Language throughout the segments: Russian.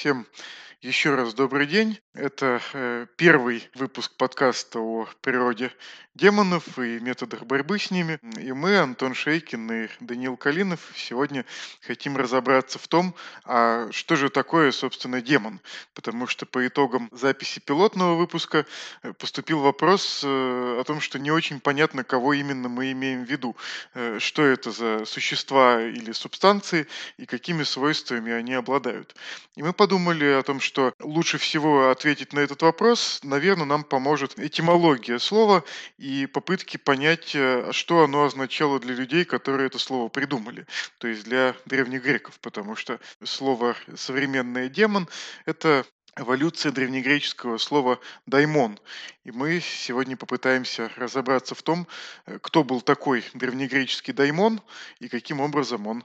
Всем еще раз добрый день. Это э, первый выпуск подкаста о природе демонов и методах борьбы с ними. И мы, Антон Шейкин и Даниил Калинов, сегодня хотим разобраться в том, а что же такое, собственно, демон. Потому что по итогам записи пилотного выпуска э, поступил вопрос э, о том, что не очень понятно, кого именно мы имеем в виду. Э, что это за существа или субстанции и какими свойствами они обладают. И мы подумали о том, что лучше всего ответить на этот вопрос, наверное, нам поможет этимология слова и попытки понять, э, что оно означало для людей, которые это слово придумали, то есть для древних греков, потому что слово «современный демон» — это эволюция древнегреческого слова «даймон». И мы сегодня попытаемся разобраться в том, э, кто был такой древнегреческий даймон и каким образом он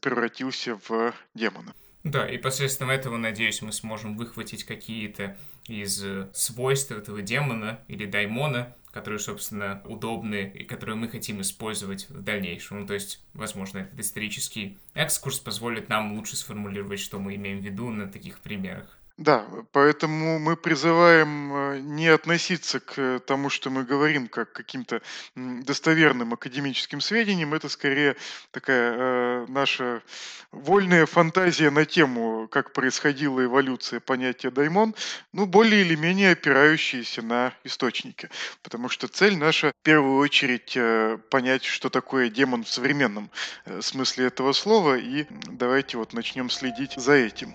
превратился в демона. Да, и посредством этого, надеюсь, мы сможем выхватить какие-то из э, свойств этого демона или даймона, которые, собственно, удобны и которые мы хотим использовать в дальнейшем. Ну, то есть, возможно, этот исторический экскурс позволит нам лучше сформулировать, что мы имеем в виду на таких примерах. Да, поэтому мы призываем э, не относиться к тому, что мы говорим, как к каким-то достоверным академическим сведениям. Это скорее такая э, наша вольная фантазия на тему, как происходила эволюция понятия даймон, ну, более или менее опирающаяся на источники. Потому что цель наша в первую очередь э, понять, что такое демон в современном смысле этого слова. И давайте вот начнем следить за этим.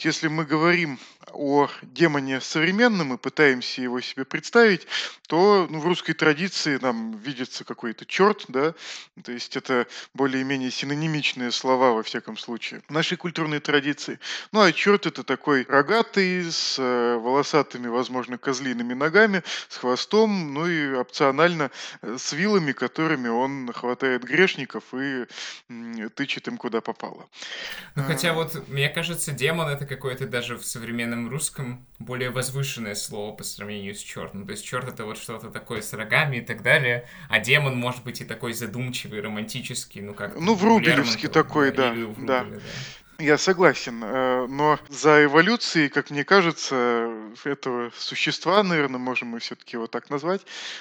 Есть, если мы говорим о демоне современном и пытаемся его себе представить, то ну, в русской традиции нам видится какой-то черт, да, то есть это более-менее синонимичные слова во всяком случае в нашей культурной традиции. Ну а черт это такой рогатый, с э, волосатыми, возможно, козлиными ногами, с хвостом, ну и опционально э, с вилами, которыми он хватает грешников и тычет им куда попало. Ну хотя вот, мне кажется, демон это какое-то даже в современном русском более возвышенное слово по сравнению с чертом. То есть черт это вот что-то такое с рогами и так далее, а демон может быть и такой задумчивый, романтический, ну как... Ну, Врубелевский такой, да, Врубеле, да. да. Я согласен, э, но за эволюцией, как мне кажется, этого существа, наверное, можем мы все-таки его так назвать,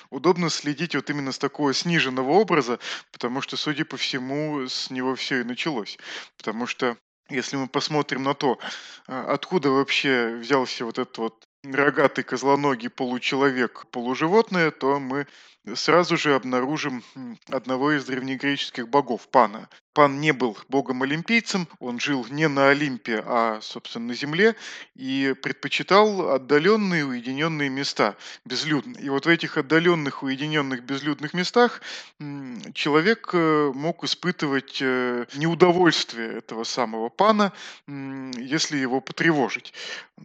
удобно следить вот именно с такого сниженного образа, потому что, судя по всему, с него все и началось. Потому что если мы посмотрим на то, а, откуда вообще взялся вот этот вот рогатый козлоногий получеловек, полуживотное, то мы сразу же обнаружим одного из древнегреческих богов Пана. Пан не был богом-олимпийцем, он жил не на Олимпе, а, собственно, на земле, и предпочитал отдаленные уединенные места, безлюдные. И вот в этих отдаленных уединенных безлюдных местах человек э, мог испытывать э, неудовольствие этого самого пана, если его потревожить.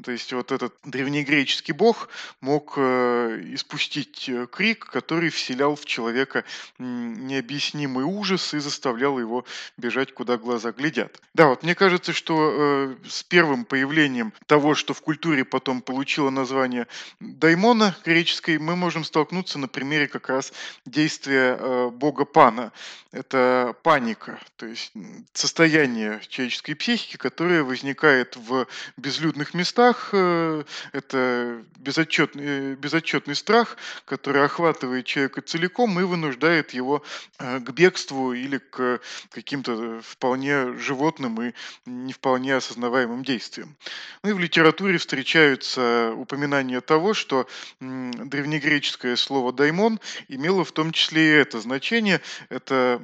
То есть вот этот древнегреческий бог мог э, испустить крик, который вселял в человека необъяснимый ужас и заставлял его бежать, куда глаза глядят. Да, вот мне кажется, что э, с первым появлением того, что в культуре потом получило название даймона греческой, мы можем столкнуться на примере как раз действия э, бога Пана. Это паника, то есть состояние человеческой психики, которое возникает в безлюдных местах. Э, это безотчетный, э, безотчетный страх, который охватывает человека целиком и вынуждает его э, к бегству или к каким-то э, вполне животным и не вполне осознаваемым действиям. Ну и в литературе встречаются упоминания того, что древнегреческое слово «даймон» имело в том числе и это значение. Это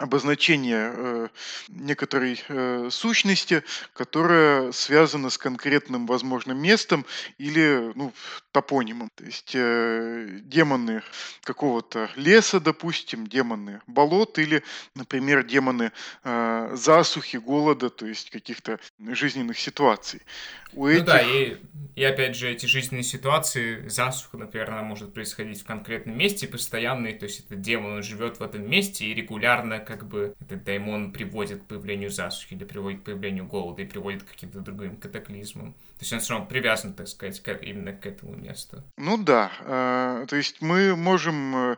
обозначение э, некоторой э, сущности, которая связана с конкретным возможным местом или ну, топонимом. То есть э, демоны какого-то леса, допустим, демоны болот или, например, демоны э, засухи, голода, то есть каких-то жизненных ситуаций. У ну этих... да, и, и опять же эти жизненные ситуации, засуха, например, она может происходить в конкретном месте постоянно, то есть этот демон он живет в этом месте и регулярно как бы этот даймон приводит к появлению засухи или приводит к появлению голода и приводит к каким-то другим катаклизмам. То есть он все равно привязан, так сказать, к, именно к этому месту. Ну да, э, то есть мы можем э,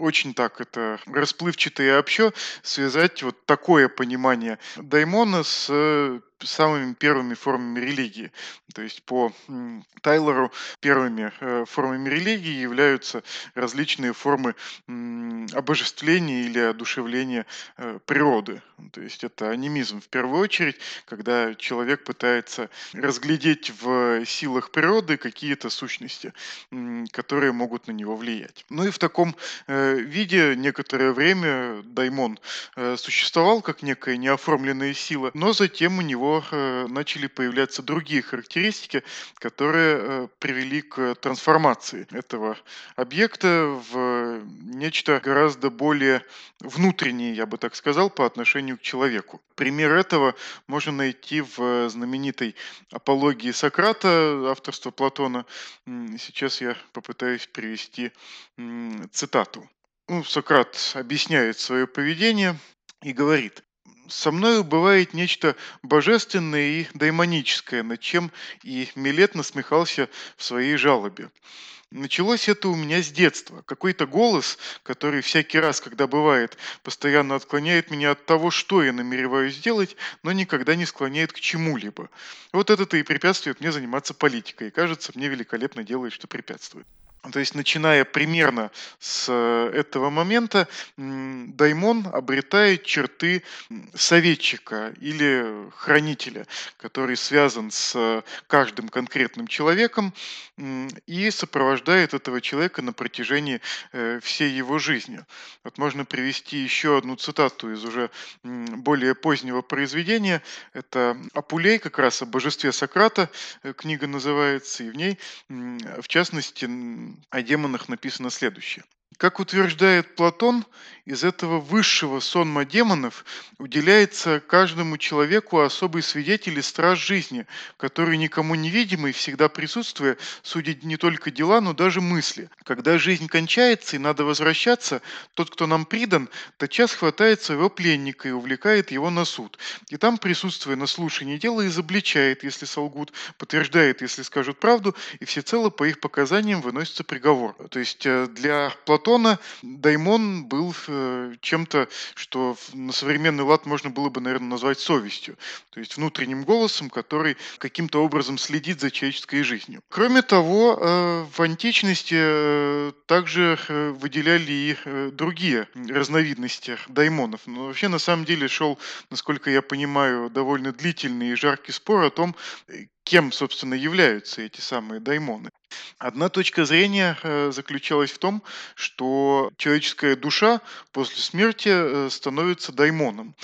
очень так это расплывчато и общо связать вот такое понимание даймона с самыми первыми формами религии. То есть по Тайлору первыми э, формами религии являются различные формы обожествления или одушевления э, природы. То есть это анимизм в первую очередь, когда человек пытается разглядеть в силах природы какие-то сущности, которые могут на него влиять. Ну и в таком э, виде некоторое время даймон существовал как некая неоформленная сила, но затем у него него э, начали появляться другие характеристики, которые э, привели к трансформации этого объекта в нечто гораздо более внутреннее, я бы так сказал, по отношению к человеку. Пример этого можно найти в знаменитой апологии Сократа, авторства Платона. Сейчас я попытаюсь привести цитату. Ну, Сократ объясняет свое поведение и говорит, со мною бывает нечто божественное и даймоническое, над чем и Милет насмехался в своей жалобе. Началось это у меня с детства. Какой-то голос, который всякий раз, когда бывает, постоянно отклоняет меня от того, что я намереваюсь сделать, но никогда не склоняет к чему-либо. Вот это-то и препятствует мне заниматься политикой. И кажется, мне великолепно делает, что препятствует. То есть, начиная примерно с э, этого момента, даймон обретает черты советчика или хранителя, который связан с каждым конкретным человеком и сопровождает этого человека на протяжении э, всей его жизни. Вот можно привести еще одну цитату из уже более позднего произведения. Это Апулей, как раз о божестве Сократа, э, книга называется, и в ней, в частности, о демонах написано следующее. Как утверждает Платон, из этого высшего сонма демонов уделяется каждому человеку особый свидетель и страж жизни, который никому невидимый, всегда присутствуя, судит не только дела, но даже мысли. Когда жизнь кончается и надо возвращаться, тот, кто нам придан, тотчас хватает своего пленника и увлекает его на суд. И там, присутствуя на слушании дела, изобличает, если солгут, подтверждает, если скажут правду, и всецело по их показаниям выносится приговор. То есть э, для Платона Платона даймон был э, чем-то, что на современный лад можно было бы, наверное, назвать совестью, то есть внутренним голосом, который каким-то образом следит за человеческой жизнью. Кроме того, э, в античности э, также выделяли и другие разновидности даймонов. Но вообще, на самом деле, шел, насколько я понимаю, довольно длительный и жаркий спор о том, кем, собственно, являются эти самые даймоны. Одна точка зрения э, заключалась в том, что человеческая душа после смерти э, становится даймоном.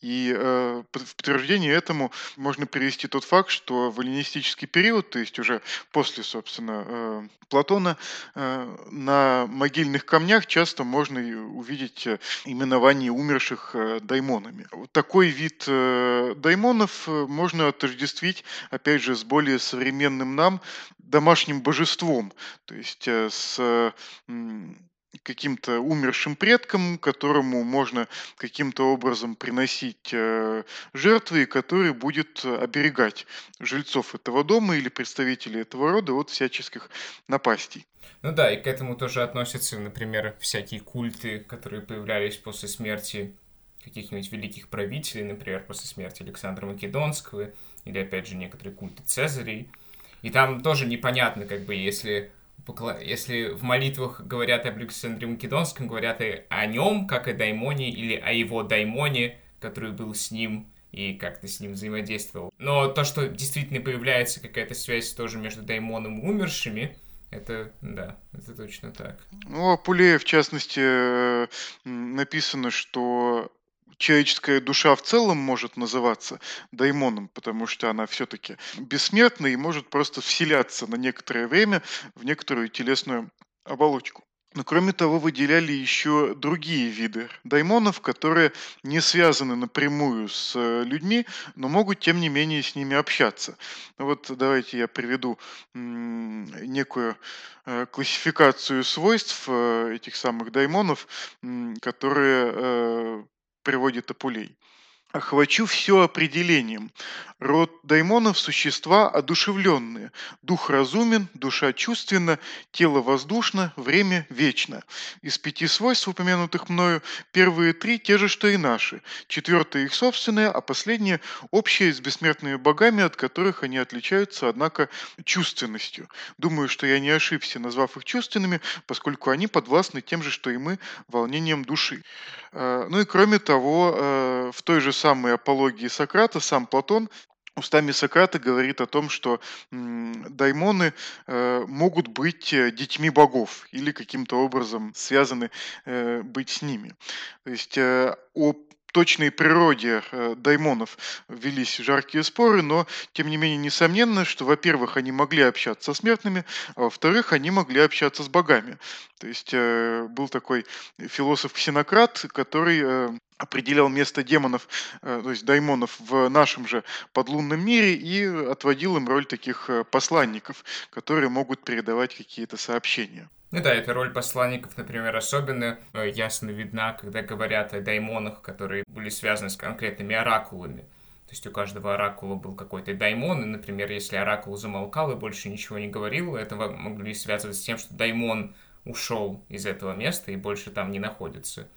И э, в подтверждение этому можно привести тот факт, что в эллинистический период, то есть уже после, собственно, э, Платона, э, на могильных камнях часто можно увидеть э, именование умерших э, даймонами. Вот такой вид э, даймонов э, можно отождествить, опять же, с более современным нам домашним божеством, то есть э, с э, каким-то умершим предкам, которому можно каким-то образом приносить э, жертвы, и который будет оберегать жильцов этого дома или представителей этого рода от всяческих напастей. Ну да, и к этому тоже относятся, например, всякие культы, которые появлялись после смерти каких-нибудь великих правителей, например, после смерти Александра Македонского, или, опять же, некоторые культы Цезарей. И там тоже непонятно, как бы, если если в молитвах говорят об Александре Македонском, говорят и о нем, как о даймоне, или о его даймоне, который был с ним и как-то с ним взаимодействовал. Но то, что действительно появляется какая-то связь тоже между даймоном и умершими, это, да, это точно так. Ну, о Пуле, в частности, э, написано, что человеческая душа в целом может называться даймоном, потому что она все-таки бессмертна и может просто вселяться на некоторое время в некоторую телесную оболочку. Но кроме того, выделяли еще другие виды даймонов, которые не связаны напрямую с э, людьми, но могут, тем не менее, с ними общаться. Вот давайте я приведу некую э, классификацию свойств э, этих самых даймонов, которые приводит Апулей. Охвачу все определением. Род даймонов – существа одушевленные. Дух разумен, душа чувственна, тело воздушно, время вечно. Из пяти свойств, упомянутых мною, первые три те же, что и наши. Четвертое их собственное, а последнее – общее с бессмертными богами, от которых они отличаются, однако, чувственностью. Думаю, что я не ошибся, назвав их чувственными, поскольку они подвластны тем же, что и мы, волнением души. Э, ну и кроме того, э, в той же самой апологии Сократа сам Платон устами Сократа говорит о том, что даймоны э, могут быть детьми богов или каким-то образом связаны быть с ними. То есть о точной природе э, даймонов велись жаркие споры, но тем не менее несомненно, что, во-первых, они могли общаться со смертными, а во-вторых, они могли общаться с богами. То есть э, был такой философ-ксенократ, который э, определял место демонов, то есть даймонов в нашем же подлунном мире и отводил им роль таких посланников, которые могут передавать какие-то сообщения. Ну да, эта роль посланников, например, особенно э, ясно видна, когда говорят о даймонах, которые были связаны с конкретными оракулами. То есть у каждого оракула был какой-то даймон, и, например, если оракул замолкал и больше ничего не говорил, это могли связывать с тем, что даймон ушел из этого места и больше там не находится.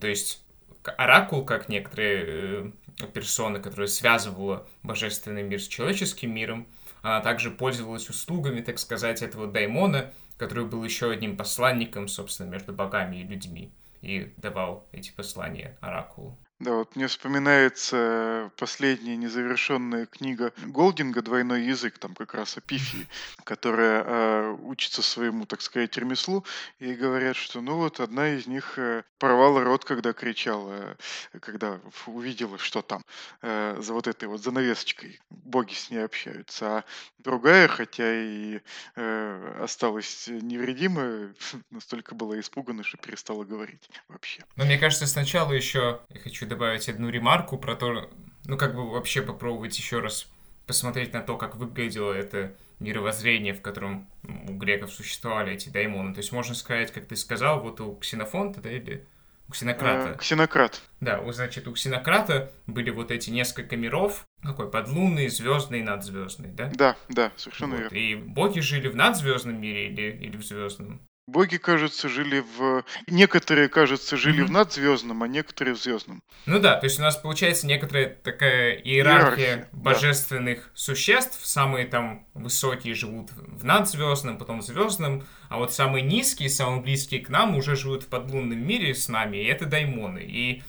То есть оракул, как некоторые э, персоны, которые связывала божественный мир с человеческим миром, она также пользовалась услугами, так сказать, этого даймона, который был еще одним посланником, собственно, между богами и людьми, и давал эти послания Оракулу. Да, вот мне вспоминается последняя незавершенная книга Голдинга «Двойной язык», там как раз о Пифии, которая э, учится своему, так сказать, ремеслу, и говорят, что ну вот одна из них э, порвала рот, когда кричала, э, когда увидела, что там э, за вот этой вот занавесочкой боги с ней общаются, а другая, хотя и э, осталась невредимая, настолько была испугана, что перестала говорить вообще. Но мне кажется, сначала еще я хочу добавить одну ремарку про то, ну, как бы вообще попробовать еще раз посмотреть на то, как выглядело это мировоззрение, в котором у греков существовали эти даймоны. То есть можно сказать, как ты сказал, вот у Ксенофонта, да, или у Ксенократа. Э, ксенократ. Да, значит, у Ксенократа были вот эти несколько миров, какой подлунный, звездный, надзвездный, да? Да, да, совершенно вот. верно. И боги жили в надзвездном мире или, или в звездном? Боги, кажется, жили в... Некоторые, кажется, жили mm-hmm. в надзвездном, а некоторые в звездном. Ну да, то есть у нас получается некоторая такая иерархия, иерархия божественных да. существ. Самые там высокие живут в надзвездном, потом в звездном, а вот самые низкие, самые близкие к нам уже живут в подлунном мире с нами, и это даймоны. И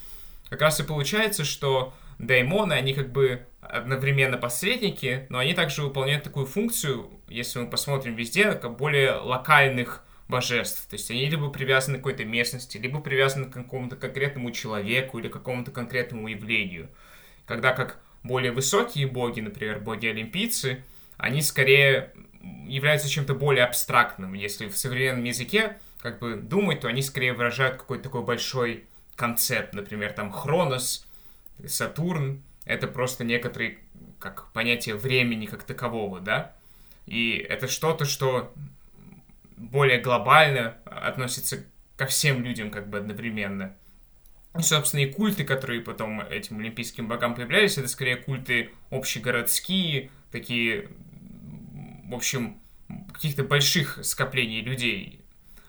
как раз и получается, что даймоны, они как бы одновременно посредники, но они также выполняют такую функцию, если мы посмотрим везде, как более локальных божеств. То есть они либо привязаны к какой-то местности, либо привязаны к какому-то конкретному человеку или какому-то конкретному явлению. Когда как более высокие боги, например, боги-олимпийцы, они скорее являются чем-то более абстрактным. Если в современном языке как бы думать, то они скорее выражают какой-то такой большой концепт. Например, там Хронос, Сатурн — это просто некоторые как понятие времени как такового, да? И это что-то, что более глобально относится ко всем людям как бы одновременно. И, собственно, и культы, которые потом этим олимпийским богам появлялись, это скорее культы общегородские, такие, в общем, каких-то больших скоплений людей.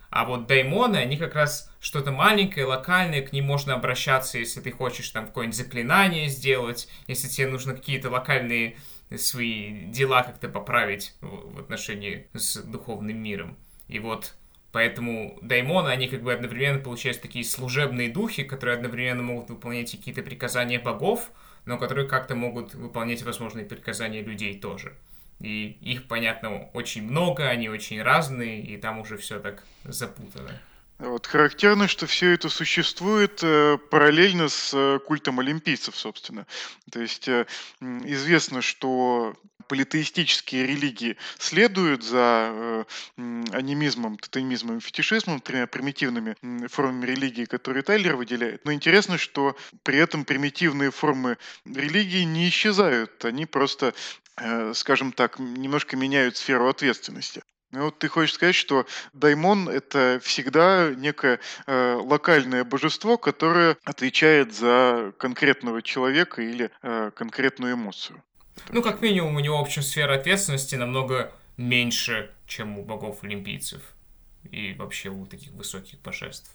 А вот даймоны, они как раз что-то маленькое, локальное, к ним можно обращаться, если ты хочешь там какое-нибудь заклинание сделать, если тебе нужно какие-то локальные свои дела как-то поправить в отношении с духовным миром. И вот поэтому даймоны, они как бы одновременно получаются такие служебные духи, которые одновременно могут выполнять какие-то приказания богов, но которые как-то могут выполнять возможные приказания людей тоже. И их, понятно, очень много, они очень разные, и там уже все так запутано. Вот. Характерно, что все это существует э, параллельно с э, культом олимпийцев, собственно. То есть э, известно, что политеистические религии следуют за э, анимизмом, тотемизмом фетишизмом, тремя примитивными формами религии, которые Тайлер выделяет. Но интересно, что при этом примитивные формы религии не исчезают. Они просто э, скажем так, немножко меняют сферу ответственности. Ну вот ты хочешь сказать, что даймон это всегда некое э, локальное божество, которое отвечает за конкретного человека или э, конкретную эмоцию. Ну, как минимум, у него общая сфера ответственности намного меньше, чем у богов-олимпийцев и вообще у таких высоких божеств.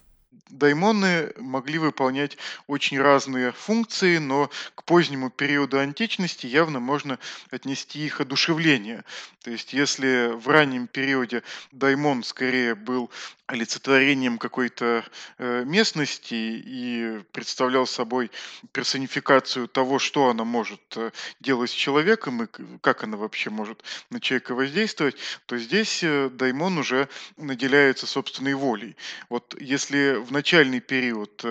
Даймоны могли выполнять очень разные функции, но к позднему периоду античности явно можно отнести их одушевление. То есть если в раннем периоде даймон скорее был олицетворением какой-то э, местности и представлял собой персонификацию того, что она может э, делать с человеком и как она вообще может на человека воздействовать, то здесь э, даймон уже наделяется собственной волей. Вот если в начальный период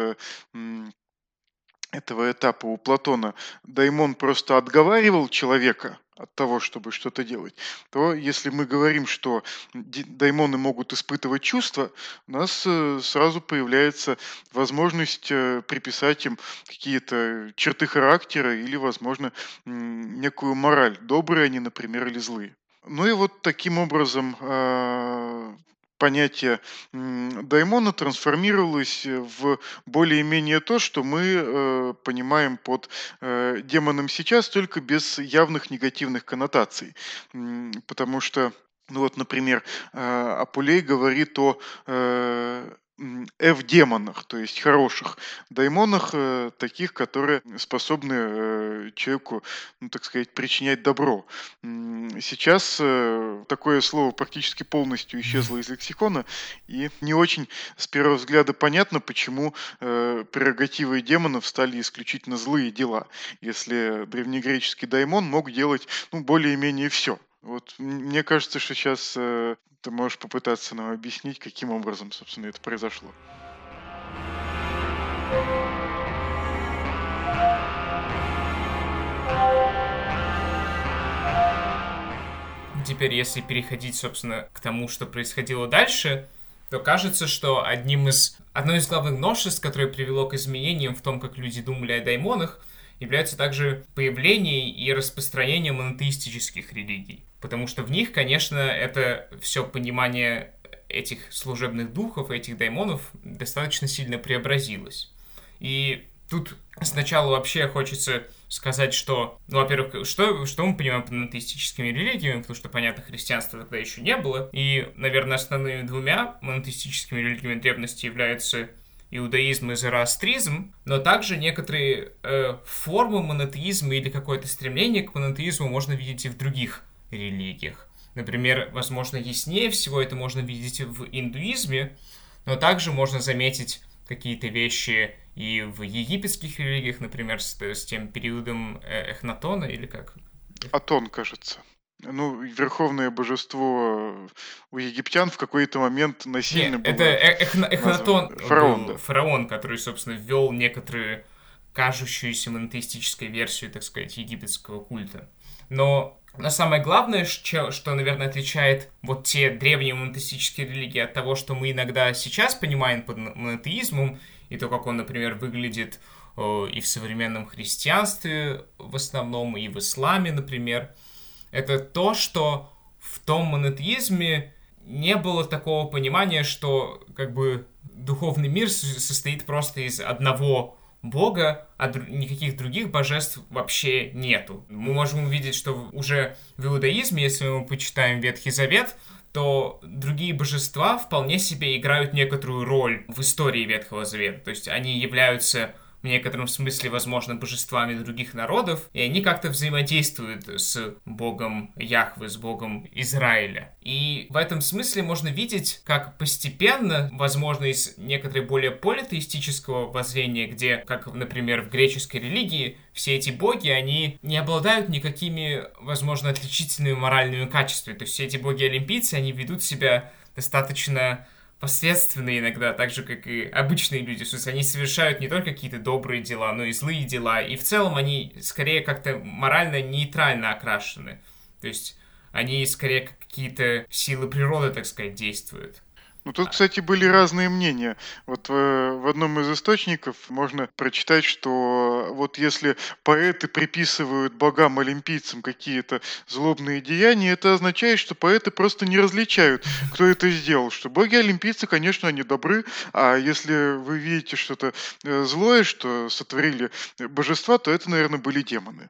этого этапа у Платона Даймон просто отговаривал человека от того, чтобы что-то делать, то если мы говорим, что даймоны могут испытывать чувства, у нас э, сразу появляется возможность э, приписать им какие-то черты характера или, возможно, некую мораль. Добрые они, например, или злые. Ну и вот таким образом а, понятие даймона трансформировалось в более-менее то, что мы э, понимаем под э, демоном сейчас, только без явных негативных коннотаций. Потому что ну вот, например, э, Апулей говорит о F-демонах, то есть хороших даймонах, э, таких, которые способны э, человеку, ну, так сказать, причинять добро. Сейчас э, такое слово практически полностью исчезло из лексикона, и не очень с первого взгляда понятно, почему прерогативой демонов стали исключительно злые дела, если древнегреческий даймон мог делать ну, более-менее все. Вот мне кажется, что сейчас э, ты можешь попытаться нам объяснить, каким образом, собственно, это произошло. Теперь, если переходить, собственно, к тому, что происходило дальше, то кажется, что одним из, одно из главных новшеств, которое привело к изменениям в том, как люди думали о даймонах, является также появление и распространение монотеистических религий потому что в них, конечно, это все понимание этих служебных духов, этих даймонов достаточно сильно преобразилось. И тут сначала вообще хочется сказать, что, ну, во-первых, что, что мы понимаем под монотеистическими религиями, потому что, понятно, христианства тогда еще не было. И, наверное, основными двумя монотеистическими религиями древности являются иудаизм и зороастризм, но также некоторые э, формы монотеизма или какое-то стремление к монотеизму можно видеть и в других религиях. Например, возможно, яснее всего это можно видеть в индуизме, но также можно заметить какие-то вещи и в египетских религиях, например, с, с тем периодом э, Эхнатона или как? Атон, кажется. Ну, верховное божество у египтян в какой-то момент насильно Нет, было... Это Эхна, Эхнатон, фараон, да. фараон, который, собственно, ввел некоторые кажущуюся монотеистической версию, так сказать, египетского культа. Но но самое главное, что, что, наверное, отличает вот те древние монотеистические религии от того, что мы иногда сейчас понимаем под монотеизмом, и то, как он, например, выглядит э, и в современном христианстве в основном, и в исламе, например, это то, что в том монотеизме не было такого понимания, что как бы духовный мир состоит просто из одного Бога, а дру- никаких других божеств вообще нету. Мы можем увидеть, что уже в иудаизме, если мы почитаем Ветхий Завет, то другие божества вполне себе играют некоторую роль в истории Ветхого Завета. То есть они являются в некотором смысле, возможно, божествами других народов, и они как-то взаимодействуют с богом Яхвы, с богом Израиля. И в этом смысле можно видеть, как постепенно, возможно, из некоторой более политеистического воззрения, где, как, например, в греческой религии, все эти боги, они не обладают никакими, возможно, отличительными моральными качествами. То есть все эти боги-олимпийцы, они ведут себя достаточно посредственные иногда, так же, как и обычные люди. То есть они совершают не только какие-то добрые дела, но и злые дела. И в целом они скорее как-то морально нейтрально окрашены. То есть они скорее как какие-то силы природы, так сказать, действуют. Ну, тут, кстати, были разные мнения. Вот э, в одном из источников можно прочитать, что вот если поэты приписывают богам-олимпийцам какие-то злобные деяния, это означает, что поэты просто не различают, кто это сделал. Что боги-олимпийцы, конечно, они добры, а если вы видите что-то э, злое, что сотворили божества, то это, наверное, были демоны.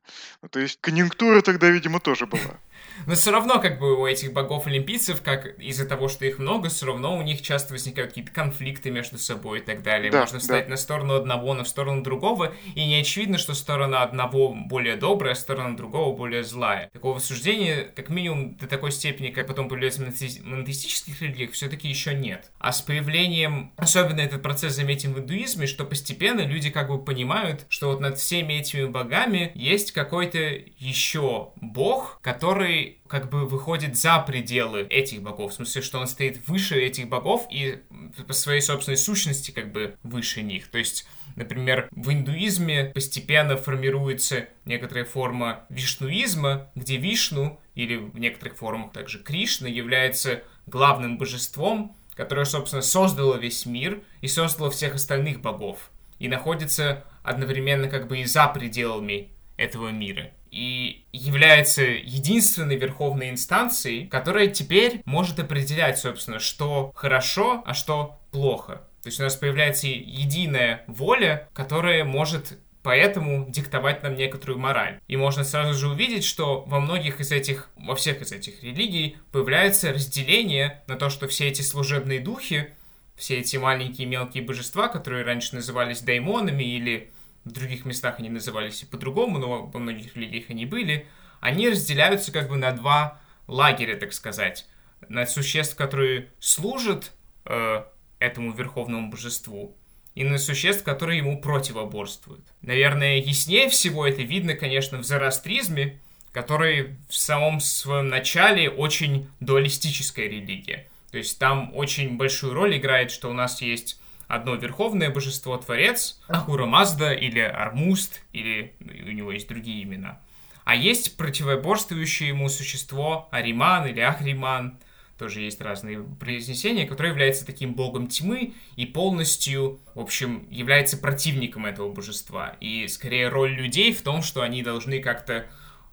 То есть конъюнктура тогда, видимо, тоже была. Но все равно, как бы, у этих богов-олимпийцев, как из-за того, что их много, все равно у них часто возникают какие-то конфликты между собой и так далее. Да, Можно встать да. на сторону одного, на сторону другого, и не очевидно, что сторона одного более добрая, а сторона другого более злая. Такого суждения, как минимум, до такой степени, как потом появляется монотеистических религиях, все-таки еще нет. А с появлением, особенно этот процесс заметим в индуизме, что постепенно люди как бы понимают, что вот над всеми этими богами есть какой-то еще бог, который как бы выходит за пределы этих богов, в смысле, что он стоит выше этих богов и по своей собственной сущности как бы выше них. То есть, например, в индуизме постепенно формируется некоторая форма вишнуизма, где Вишну или в некоторых формах также Кришна является главным божеством, которое, собственно, создало весь мир и создало всех остальных богов и находится одновременно как бы и за пределами этого мира и является единственной верховной инстанцией, которая теперь может определять, собственно, что хорошо, а что плохо. То есть у нас появляется единая воля, которая может поэтому диктовать нам некоторую мораль. И можно сразу же увидеть, что во многих из этих, во всех из этих религий появляется разделение на то, что все эти служебные духи, все эти маленькие мелкие божества, которые раньше назывались даймонами или в других местах они назывались по-другому, но во многих религиях они были, они разделяются как бы на два лагеря, так сказать. На существ, которые служат э, этому верховному божеству, и на существ, которые ему противоборствуют. Наверное, яснее всего это видно, конечно, в зороастризме, который в самом своем начале очень дуалистическая религия. То есть там очень большую роль играет, что у нас есть одно верховное божество Творец, Ахура Мазда или Армуст, или у него есть другие имена. А есть противоборствующее ему существо Ариман или Ахриман, тоже есть разные произнесения, которое является таким богом тьмы и полностью, в общем, является противником этого божества. И скорее роль людей в том, что они должны как-то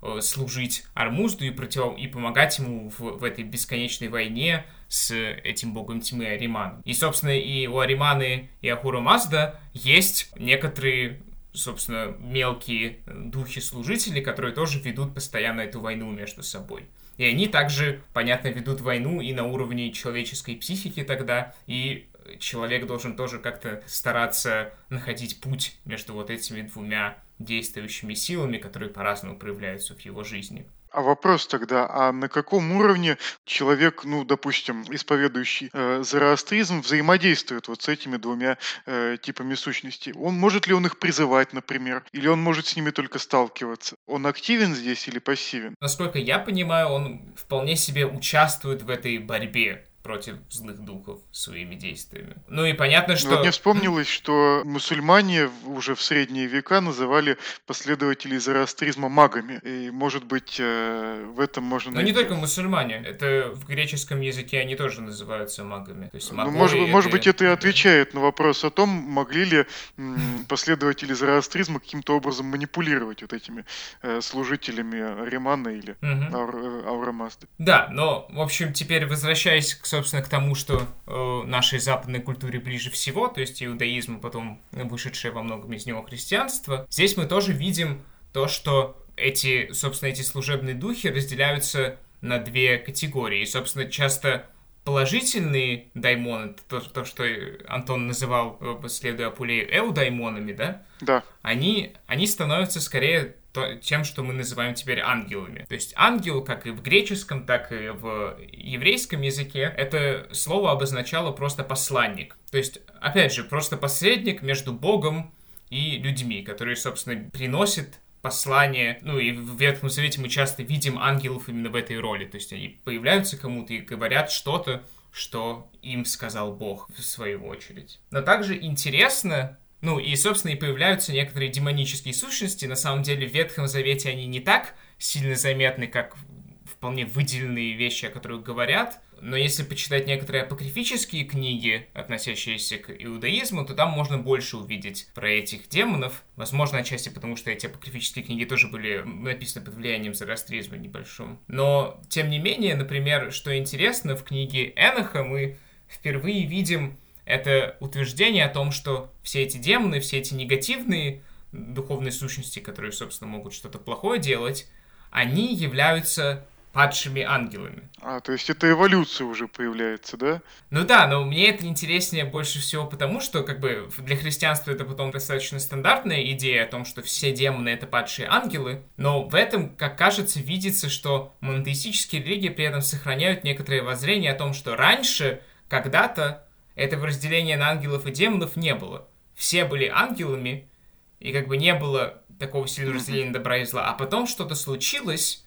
Э, служить Армузду и, против... и помогать ему в, в этой бесконечной войне с этим богом тьмы Ариманом. И, собственно, и у Ариманы и Ахура Мазда есть некоторые собственно, мелкие духи-служители, которые тоже ведут постоянно эту войну между собой. И они также, понятно, ведут войну и на уровне человеческой психики тогда, и человек должен тоже как-то стараться находить путь между вот этими двумя действующими силами, которые по-разному проявляются в его жизни. А вопрос тогда, а на каком уровне человек, ну, допустим, исповедующий э, зороастризм, взаимодействует вот с этими двумя э, типами сущности? Он может ли он их призывать, например, или он может с ними только сталкиваться? Он активен здесь или пассивен? Насколько я понимаю, он вполне себе участвует в этой борьбе против злых духов своими действиями. Ну и понятно, что... Вот мне вспомнилось, что мусульмане уже в средние века называли последователей зороастризма магами. И, может быть, э, в этом можно... Но не только мусульмане. Это в греческом языке они тоже называются магами. То есть ну, может, это... может быть, это и отвечает на вопрос о том, могли ли последователи зороастризма каким-то образом манипулировать вот этими э, служителями Римана или угу. Аурамазды. Да, но, в общем, теперь возвращаясь к собственно, к тому, что э, нашей западной культуре ближе всего, то есть иудаизм, потом вышедшее во многом из него христианство, здесь мы тоже видим то, что эти, собственно, эти служебные духи разделяются на две категории. И, собственно, часто положительные даймоны, то, то что Антон называл, э, следуя Апулею, эудаймонами, да? Да. Они, они становятся скорее то, тем, что мы называем теперь ангелами. То есть ангел, как и в греческом, так и в еврейском языке, это слово обозначало просто посланник. То есть, опять же, просто посредник между Богом и людьми, которые, собственно, приносят послание, ну и в Ветхом Завете мы часто видим ангелов именно в этой роли, то есть они появляются кому-то и говорят что-то, что им сказал Бог в свою очередь. Но также интересно, ну и, собственно, и появляются некоторые демонические сущности. На самом деле в Ветхом Завете они не так сильно заметны, как вполне выделенные вещи, о которых говорят. Но если почитать некоторые апокрифические книги, относящиеся к иудаизму, то там можно больше увидеть про этих демонов. Возможно, отчасти потому, что эти апокрифические книги тоже были написаны под влиянием зороастризма небольшим. Но, тем не менее, например, что интересно, в книге Эноха мы впервые видим это утверждение о том, что все эти демоны, все эти негативные духовные сущности, которые, собственно, могут что-то плохое делать, они являются падшими ангелами. А, то есть это эволюция уже появляется, да? Ну да, но мне это интереснее больше всего потому, что как бы для христианства это потом достаточно стандартная идея о том, что все демоны это падшие ангелы, но в этом, как кажется, видится, что монотеистические религии при этом сохраняют некоторые воззрения о том, что раньше, когда-то, этого разделения на ангелов и демонов не было. Все были ангелами, и как бы не было такого сильного разделения добра и зла. А потом что-то случилось,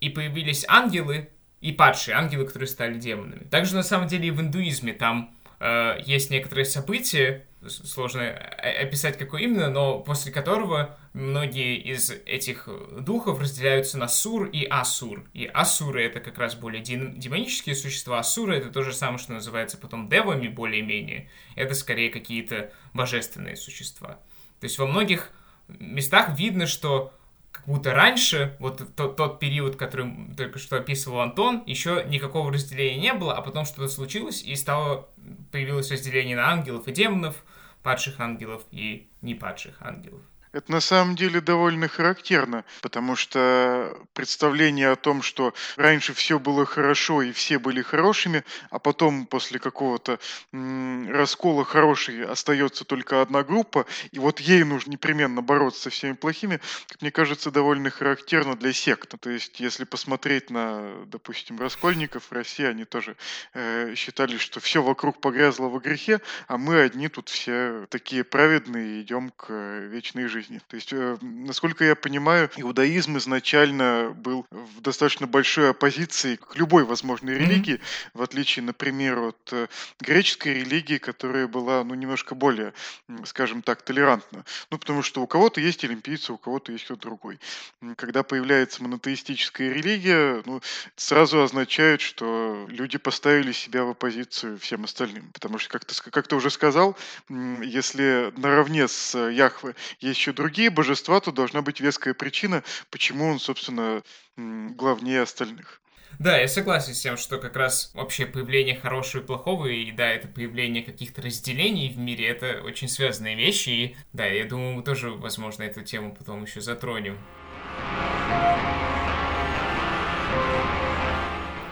и появились ангелы и падшие, ангелы, которые стали демонами. Также на самом деле и в индуизме там э, есть некоторые события, сложно описать какое именно, но после которого многие из этих духов разделяются на сур и асур. И асуры это как раз более демонические существа, асуры это то же самое, что называется потом девами более-менее. Это скорее какие-то божественные существа. То есть во многих местах видно, что как будто раньше, вот тот, тот период, который только что описывал Антон, еще никакого разделения не было, а потом что-то случилось, и стало, появилось разделение на ангелов и демонов, падших ангелов и непадших ангелов. Это на самом деле довольно характерно, потому что представление о том, что раньше все было хорошо и все были хорошими, а потом после какого-то раскола хорошей остается только одна группа, и вот ей нужно непременно бороться со всеми плохими, как мне кажется, довольно характерно для сект. То есть, если посмотреть на, допустим, раскольников в России, они тоже э, считали, что все вокруг погрязло во грехе, а мы одни тут все такие праведные идем к э, вечной жизни жизни. То есть, э, насколько я понимаю, иудаизм изначально был в достаточно большой оппозиции к любой возможной религии, mm-hmm. в отличие, например, от э, греческой религии, которая была, ну, немножко более, скажем так, толерантна. Ну, потому что у кого-то есть олимпийцы, у кого-то есть кто-то другой. Когда появляется монотеистическая религия, ну, сразу означает, что люди поставили себя в оппозицию всем остальным. Потому что, как ты, как ты уже сказал, если наравне с Яхве есть еще другие божества, то должна быть веская причина, почему он, собственно, главнее остальных. Да, я согласен с тем, что как раз общее появление хорошего и плохого, и да, это появление каких-то разделений в мире, это очень связанные вещи, и да, я думаю, мы тоже, возможно, эту тему потом еще затронем.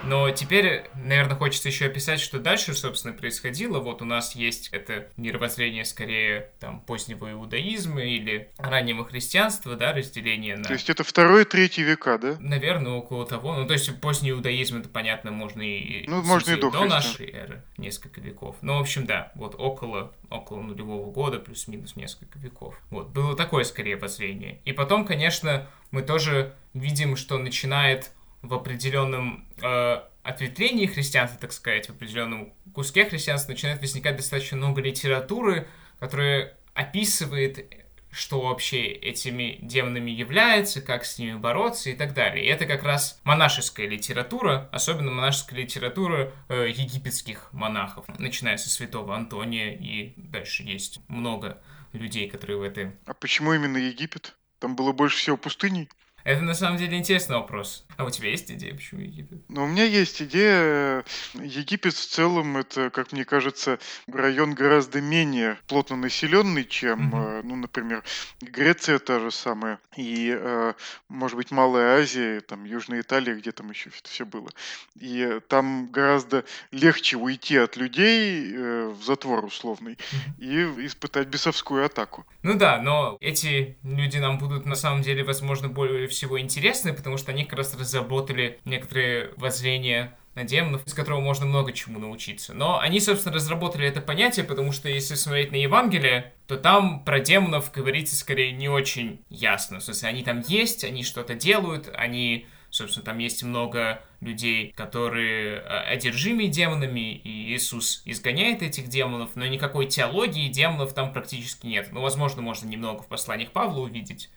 Но теперь, наверное, хочется еще описать, что дальше, собственно, происходило. Вот у нас есть это мировоззрение скорее там позднего иудаизма или раннего христианства, да, разделение на... То есть это второй третий века, да? Наверное, около того. Ну, то есть поздний иудаизм, это, понятно, можно и... Ну, можно и до, до нашей эры, несколько веков. Ну, в общем, да, вот около, около нулевого года, плюс-минус несколько веков. Вот, было такое, скорее, воззрение. И потом, конечно, мы тоже видим, что начинает в определенном э, ответвлении христианства, так сказать, в определенном куске христианства начинает возникать достаточно много литературы, которая описывает, что вообще этими демонами является, как с ними бороться и так далее. И это как раз монашеская литература, особенно монашеская литература э, египетских монахов, начиная со святого Антония, и дальше есть много людей, которые в этой... А почему именно Египет? Там было больше всего пустыней? Это на самом деле интересный вопрос. А у тебя есть идея, почему Египет? Ну, у меня есть идея. Египет в целом это, как мне кажется, район гораздо менее плотно населенный, чем, mm-hmm. ну, например, Греция та же самая, и, э, может быть, Малая Азия, там, Южная Италия, где там еще это все было. И там гораздо легче уйти от людей э, в затвор условный mm-hmm. и испытать бесовскую атаку. Ну да, но эти люди нам будут на самом деле, возможно, более всего интересны, потому что они как раз разработали некоторые воззрения на демонов, из которого можно много чему научиться. Но они, собственно, разработали это понятие, потому что если смотреть на Евангелие, то там про демонов говорится скорее не очень ясно. В смысле, они там есть, они что-то делают, они Собственно, там есть много людей, которые э, одержимы демонами, и Иисус изгоняет этих демонов, но никакой теологии демонов там практически нет. Ну, возможно, можно немного в посланиях Павла увидеть,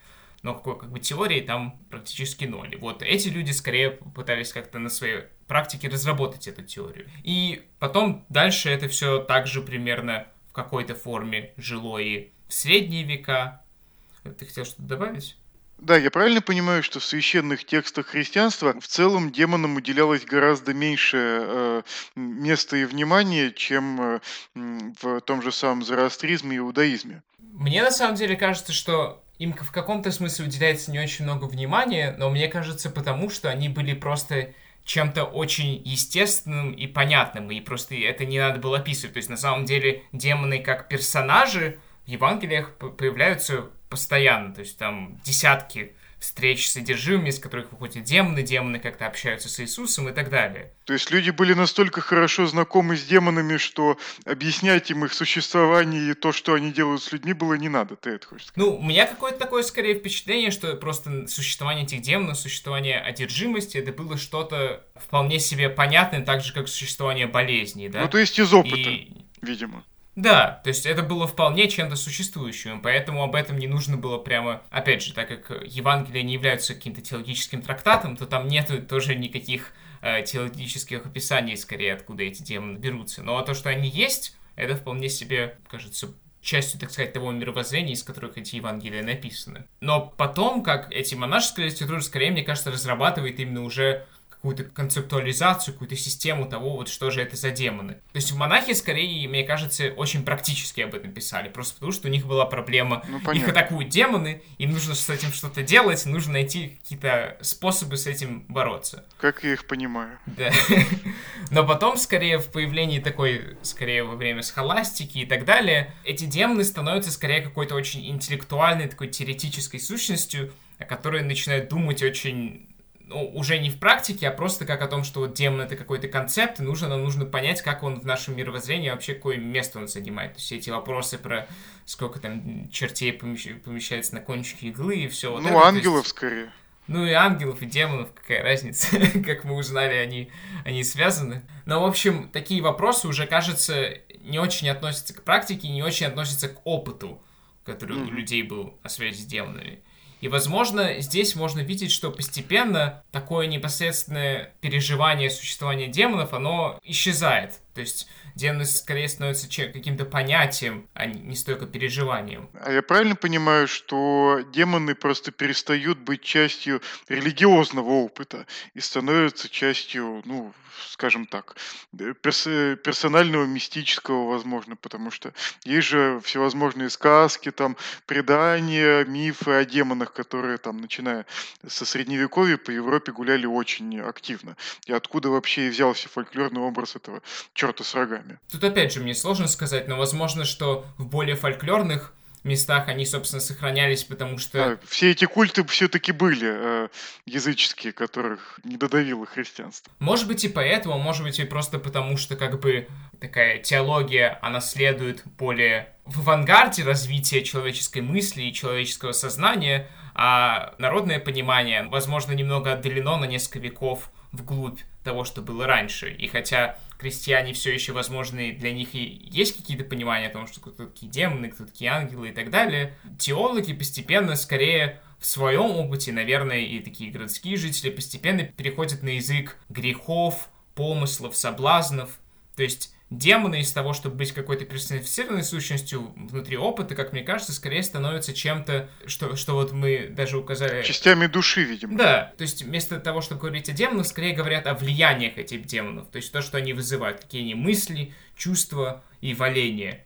но какой, как бы теории там практически ноль. Вот эти люди скорее пытались как-то на своей практике разработать эту теорию. И потом дальше это все также примерно в какой-то форме жило и в средние века. Ты хотел что-то добавить? Да, я правильно понимаю, что в священных текстах христианства в целом демонам уделялось гораздо меньше э, места и внимания, чем э, в том же самом зороастризме и иудаизме? Мне на самом деле кажется, что им в каком-то смысле уделяется не очень много внимания, но мне кажется потому, что они были просто чем-то очень естественным и понятным, и просто это не надо было описывать. То есть на самом деле демоны как персонажи в Евангелиях появляются постоянно, то есть там десятки встреч с одержимыми, из которых выходят демоны, демоны как-то общаются с Иисусом и так далее. То есть люди были настолько хорошо знакомы с демонами, что объяснять им их существование и то, что они делают с людьми, было не надо, ты это хочешь сказать? Ну, у меня какое-то такое, скорее, впечатление, что просто существование этих демонов, существование одержимости, это было что-то вполне себе понятное, так же, как существование болезней, да? Ну, то есть из опыта, и... видимо. Да, то есть это было вполне чем-то существующим, поэтому об этом не нужно было прямо... Опять же, так как Евангелие не являются каким-то теологическим трактатом, то там нету тоже никаких э, теологических описаний, скорее, откуда эти демоны берутся. Но то, что они есть, это вполне себе, кажется, частью, так сказать, того мировоззрения, из которых эти Евангелия написаны. Но потом, как эти монашеские литературы, скорее, мне кажется, разрабатывает именно уже какую-то концептуализацию, какую-то систему того, вот что же это за демоны. То есть монахи, скорее, мне кажется, очень практически об этом писали, просто потому что у них была проблема. Ну, Их атакуют демоны, им нужно с этим что-то делать, нужно найти какие-то способы с этим бороться. Как я их понимаю. Да. Но потом, скорее, в появлении такой, скорее, во время схоластики и так далее, эти демоны становятся, скорее, какой-то очень интеллектуальной, такой теоретической сущностью, о которой начинают думать очень ну, уже не в практике, а просто как о том, что вот демон это какой-то концепт, и нужно, нам нужно понять, как он в нашем мировоззрении вообще какое место он занимает. То есть эти вопросы про сколько там чертей помещается на кончике иглы и все. Вот ну, это, ангелов есть... скорее. Ну и ангелов, и демонов, какая разница, как мы узнали, они, они связаны. Но, в общем, такие вопросы уже, кажется, не очень относятся к практике, не очень относятся к опыту, который mm-hmm. у людей был о связи с демонами. И, возможно, здесь можно видеть, что постепенно такое непосредственное переживание существования демонов, оно исчезает. То есть демоны скорее становятся каким-то понятием, а не столько переживанием. А я правильно понимаю, что демоны просто перестают быть частью религиозного опыта и становятся частью, ну, скажем так, э, перс- персонального, мистического, возможно, потому что есть же всевозможные сказки, там, предания, мифы о демонах, которые там, начиная со средневековья по Европе гуляли очень активно. И откуда вообще взялся фольклорный образ этого черта с рогами? Тут опять же мне сложно сказать, но возможно, что в более фольклорных местах они, собственно, сохранялись, потому что... А, все эти культы все-таки были э, языческие, которых не додавило христианство. Может быть и поэтому, может быть и просто потому, что как бы такая теология, она следует более в авангарде развития человеческой мысли и человеческого сознания, а народное понимание, возможно, немного отдалено на несколько веков вглубь того, что было раньше. И хотя крестьяне все еще, возможно, для них и есть какие-то понимания о том, что кто такие демоны, кто такие ангелы и так далее, теологи постепенно скорее в своем опыте, наверное, и такие городские жители постепенно переходят на язык грехов, помыслов, соблазнов. То есть демоны из того, чтобы быть какой-то персонифицированной сущностью внутри опыта, как мне кажется, скорее становятся чем-то, что, что вот мы даже указали... Частями души, видимо. Да, то есть вместо того, чтобы говорить о демонах, скорее говорят о влияниях этих демонов, то есть то, что они вызывают, какие они мысли, чувства и валения.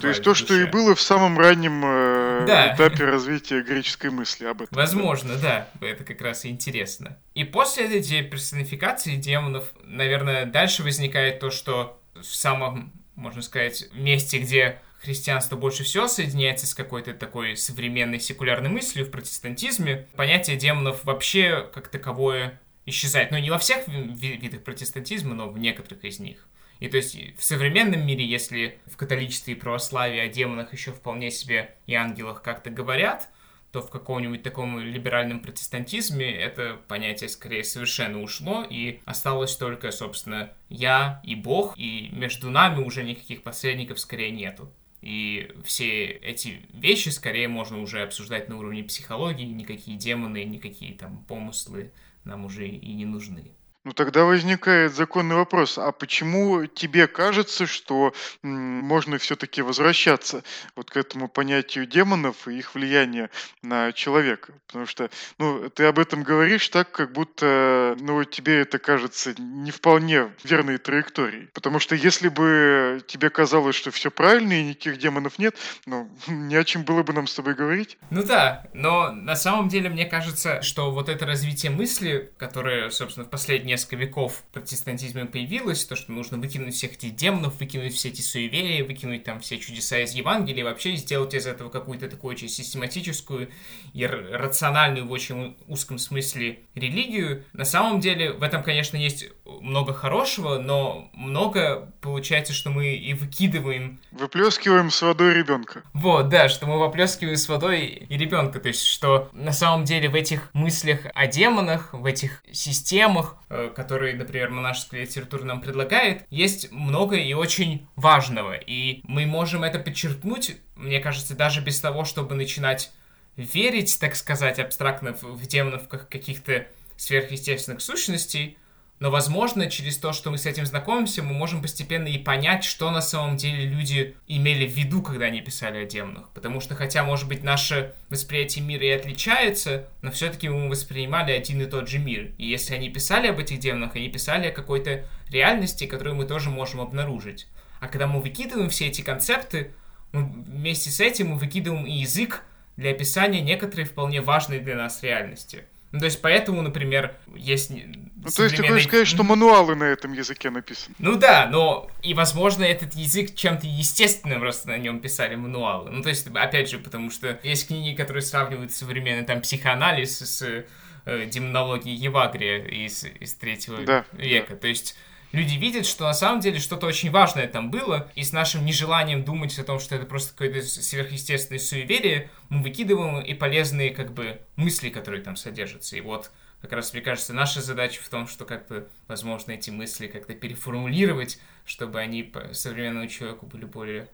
То есть то, что и было в самом раннем э, да. этапе развития греческой мысли об этом. Возможно, да. Это как раз и интересно. И после этой персонификации демонов, наверное, дальше возникает то, что в самом, можно сказать, месте, где христианство больше всего соединяется с какой-то такой современной секулярной мыслью в протестантизме, понятие демонов вообще как таковое исчезает. Ну, не во всех видах протестантизма, но в некоторых из них. И то есть в современном мире, если в католичестве и православии о демонах еще вполне себе и ангелах как-то говорят, то в каком-нибудь таком либеральном протестантизме это понятие скорее совершенно ушло, и осталось только, собственно, я и Бог, и между нами уже никаких посредников скорее нету. И все эти вещи скорее можно уже обсуждать на уровне психологии, никакие демоны, никакие там помыслы нам уже и не нужны. Ну тогда возникает законный вопрос, а почему тебе кажется, что можно все-таки возвращаться вот к этому понятию демонов и их влияния на человека? Потому что, ну, ты об этом говоришь так, как будто, ну, тебе это кажется не вполне верной траекторией. Потому что если бы тебе казалось, что все правильно и никаких демонов нет, ну, не о чем было бы нам с тобой говорить. Ну да, но на самом деле мне кажется, что вот это развитие мысли, которое, собственно, в последние несколько веков протестантизма появилось, то, что нужно выкинуть всех этих демонов, выкинуть все эти суеверия, выкинуть там все чудеса из Евангелия, вообще сделать из этого какую-то такую очень систематическую и рациональную в очень узком смысле религию. На самом деле в этом, конечно, есть много хорошего, но много получается, что мы и выкидываем... Выплескиваем с водой ребенка. Вот, да, что мы выплескиваем с водой и ребенка. То есть, что на самом деле в этих мыслях о демонах, в этих системах, э, которые, например, монашеская литература нам предлагает, есть много и очень важного. И мы можем это подчеркнуть, мне кажется, даже без того, чтобы начинать верить, так сказать, абстрактно в демонов как каких-то сверхъестественных сущностей, но, возможно, через то, что мы с этим знакомимся, мы можем постепенно и понять, что на самом деле люди имели в виду, когда они писали о демонах. Потому что, хотя, может быть, наше восприятие мира и отличается, но все-таки мы воспринимали один и тот же мир. И если они писали об этих демонах, они писали о какой-то реальности, которую мы тоже можем обнаружить. А когда мы выкидываем все эти концепты, мы вместе с этим мы выкидываем и язык для описания некоторой вполне важной для нас реальности. Ну, то есть поэтому, например, есть... Ну, то есть ты хочешь сказать, что мануалы на этом языке написаны? Ну да, но и, возможно, этот язык чем-то естественным просто на нем писали мануалы. Ну, то есть, опять же, потому что есть книги, которые сравнивают современный там психоанализ с э, демонологией Евагрия из, из третьего да, века. Да. То есть люди видят, что на самом деле что-то очень важное там было, и с нашим нежеланием думать о том, что это просто какое-то сверхъестественное суеверие, мы выкидываем и полезные как бы мысли, которые там содержатся. И вот как раз, мне кажется, наша задача в том, что как бы, возможно, эти мысли как-то переформулировать, чтобы они современному человеку были более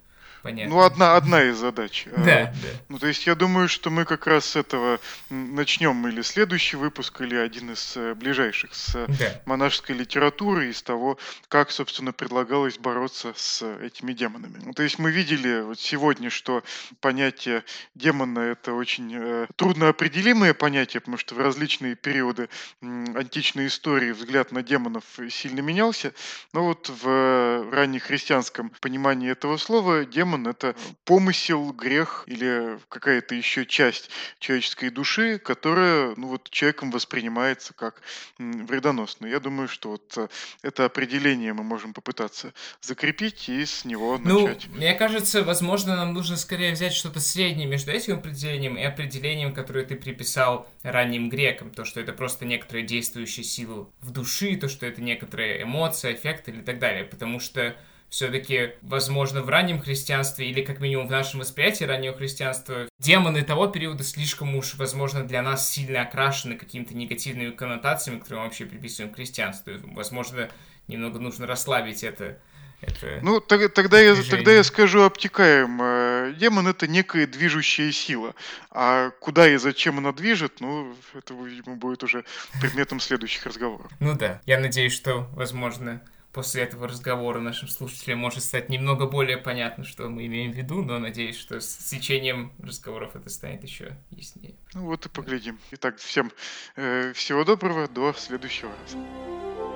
понятно. Ну, одна, одна из задач. Да, а, да. Ну, то есть я думаю, что мы как раз с этого начнем или следующий выпуск, или один из э, ближайших, с да. монашеской литературы и с того, как, собственно, предлагалось бороться с этими демонами. Ну, то есть мы видели вот сегодня, что понятие демона — это очень э, трудно определимое понятие, потому что в различные периоды античной истории взгляд на демонов сильно менялся. Но вот в раннехристианском понимании этого слова демон демон — это помысел, грех или какая-то еще часть человеческой души, которая ну, вот, человеком воспринимается как вредоносная. Я думаю, что вот э, это определение мы можем попытаться закрепить и с него ну, начать. Мне кажется, возможно, нам нужно скорее взять что-то среднее между этим определением и определением, которое ты приписал ранним грекам. То, что это просто некоторые действующие силы в души, то, что это некоторые эмоции, эффекты или так далее. Потому что все-таки, возможно, в раннем христианстве или как минимум в нашем восприятии раннего христианства демоны того периода слишком уж, возможно, для нас сильно окрашены какими-то негативными коннотациями, которые мы вообще приписываем к христианству. Возможно, немного нужно расслабить это это ну, так, тогда, я, тогда я скажу обтекаемо. Демон — это некая движущая сила. А куда и зачем она движет, ну, это, видимо, будет уже предметом следующих разговоров. Ну да. Я надеюсь, что, возможно, после этого разговора нашим слушателям может стать немного более понятно, что мы имеем в виду, но надеюсь, что с течением разговоров это станет еще яснее. Ну вот и поглядим. Итак, всем э, всего доброго, до следующего раза.